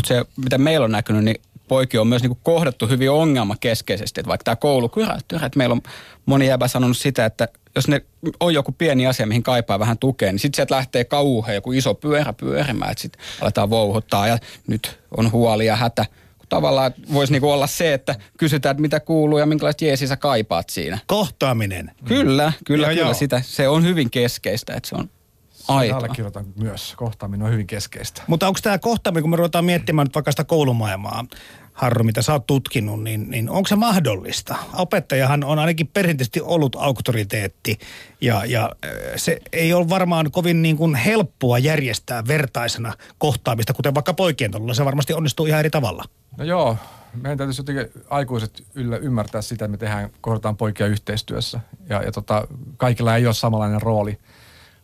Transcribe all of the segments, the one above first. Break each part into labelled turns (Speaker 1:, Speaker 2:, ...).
Speaker 1: Mutta se, mitä meillä on näkynyt, niin poiki on myös niin kuin kohdattu hyvin ongelmakeskeisesti. Että vaikka tämä koulu kyräytyy, että meillä on moni jäbä sanonut sitä, että jos ne on joku pieni asia, mihin kaipaa vähän tukea, niin sitten sieltä lähtee kauhean joku iso pyörä pyörimään, että sitten aletaan vouhuttaa ja nyt on huoli ja hätä. Tavallaan voisi niinku olla se, että kysytään, että mitä kuuluu ja minkälaista jeesiä sä kaipaat siinä.
Speaker 2: Kohtaaminen.
Speaker 1: Kyllä, kyllä,
Speaker 2: Ja
Speaker 1: kyllä
Speaker 2: joo.
Speaker 1: sitä. Se on hyvin keskeistä, että se on
Speaker 3: Sen
Speaker 1: aitoa.
Speaker 3: allekirjoitan myös. Kohtaaminen on hyvin keskeistä.
Speaker 2: Mutta onko tämä kohtaaminen, kun me ruvetaan miettimään nyt vaikka sitä koulumaailmaa, Harro, mitä sä oot tutkinut, niin, niin onko se mahdollista? Opettajahan on ainakin perinteisesti ollut auktoriteetti ja, ja se ei ole varmaan kovin niin kuin helppoa järjestää vertaisena kohtaamista, kuten vaikka poikien talolla. Se varmasti onnistuu ihan eri tavalla.
Speaker 3: No joo, meidän täytyisi jotenkin aikuiset yllä ymmärtää sitä, että me tehdään, kohdataan poikia yhteistyössä. Ja, ja tota, kaikilla ei ole samanlainen rooli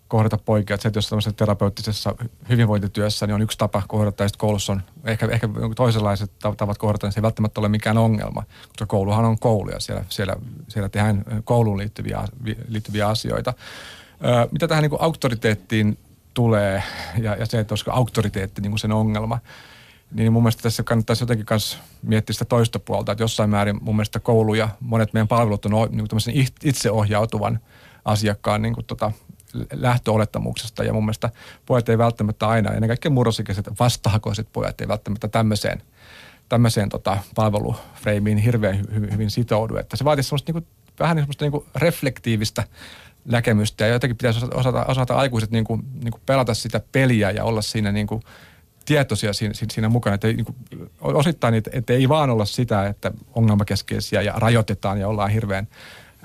Speaker 3: kohdata poikia. Että se, että jos tämmöisessä terapeuttisessa hyvinvointityössä niin on yksi tapa kohdata, ja koulussa on ehkä, ehkä toisenlaiset tav- tavat kohdata, niin se ei välttämättä ole mikään ongelma. Koska kouluhan on koulu ja siellä, siellä, siellä tehdään kouluun liittyviä, liittyviä asioita. Ö, mitä tähän niin auktoriteettiin tulee, ja, ja se, että olisiko auktoriteetti niin sen ongelma, niin mun mielestä tässä kannattaisi jotenkin myös miettiä sitä toista puolta, että jossain määrin mun mielestä koulu ja monet meidän palvelut on niin itseohjautuvan asiakkaan niin kuin tota, lähtöolettamuksesta ja mun mielestä pojat ei välttämättä aina, ennen kaikkea murrosikäiset vastahakoiset pojat ei välttämättä tämmöiseen, tämmöiseen tota, palvelufreimiin hirveän hy- hyvin sitoudu, että se vaatii semmoista niin kuin, vähän semmoista niin kuin reflektiivistä näkemystä ja jotenkin pitäisi osata, osata, aikuiset niin kuin, niin kuin pelata sitä peliä ja olla siinä niin kuin tietoisia siinä, siinä, mukana, että niin kuin, osittain, että, että ei vaan olla sitä, että ongelmakeskeisiä ja rajoitetaan ja ollaan hirveän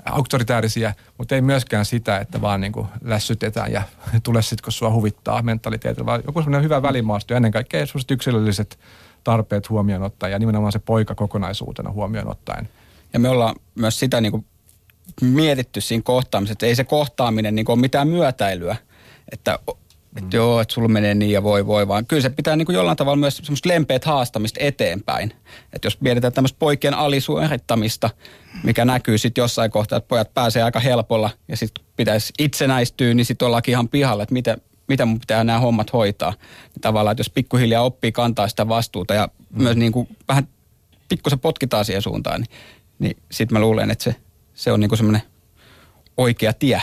Speaker 3: auktoritäärisiä, mutta ei myöskään sitä, että vaan niin kuin lässytetään ja tule sitten, kun sua huvittaa mentaliteetillä, vaan joku semmoinen hyvä välimaasto ja ennen kaikkea semmoiset yksilölliset tarpeet huomioon ottaen ja nimenomaan se poika kokonaisuutena huomioon ottaen.
Speaker 1: Ja me ollaan myös sitä niin kuin mietitty siinä kohtaamisessa, että ei se kohtaaminen niin kuin ole mitään myötäilyä, että, että joo, että sulla menee niin ja voi voi, vaan kyllä se pitää niin kuin jollain tavalla myös semmoista lempeät haastamista eteenpäin. Että jos mietitään tämmöistä poikien alisuorittamista, mikä näkyy sitten jossain kohtaa, että pojat pääsee aika helpolla ja sitten pitäisi itsenäistyä, niin sitten ollaankin ihan pihalla, että miten, mitä mun pitää nämä hommat hoitaa. Tavallaan, että jos pikkuhiljaa oppii kantaa sitä vastuuta ja mm. myös niin kuin vähän pikkusen potkitaan siihen suuntaan, niin, niin sitten mä luulen, että se, se on niin kuin semmoinen oikea tie.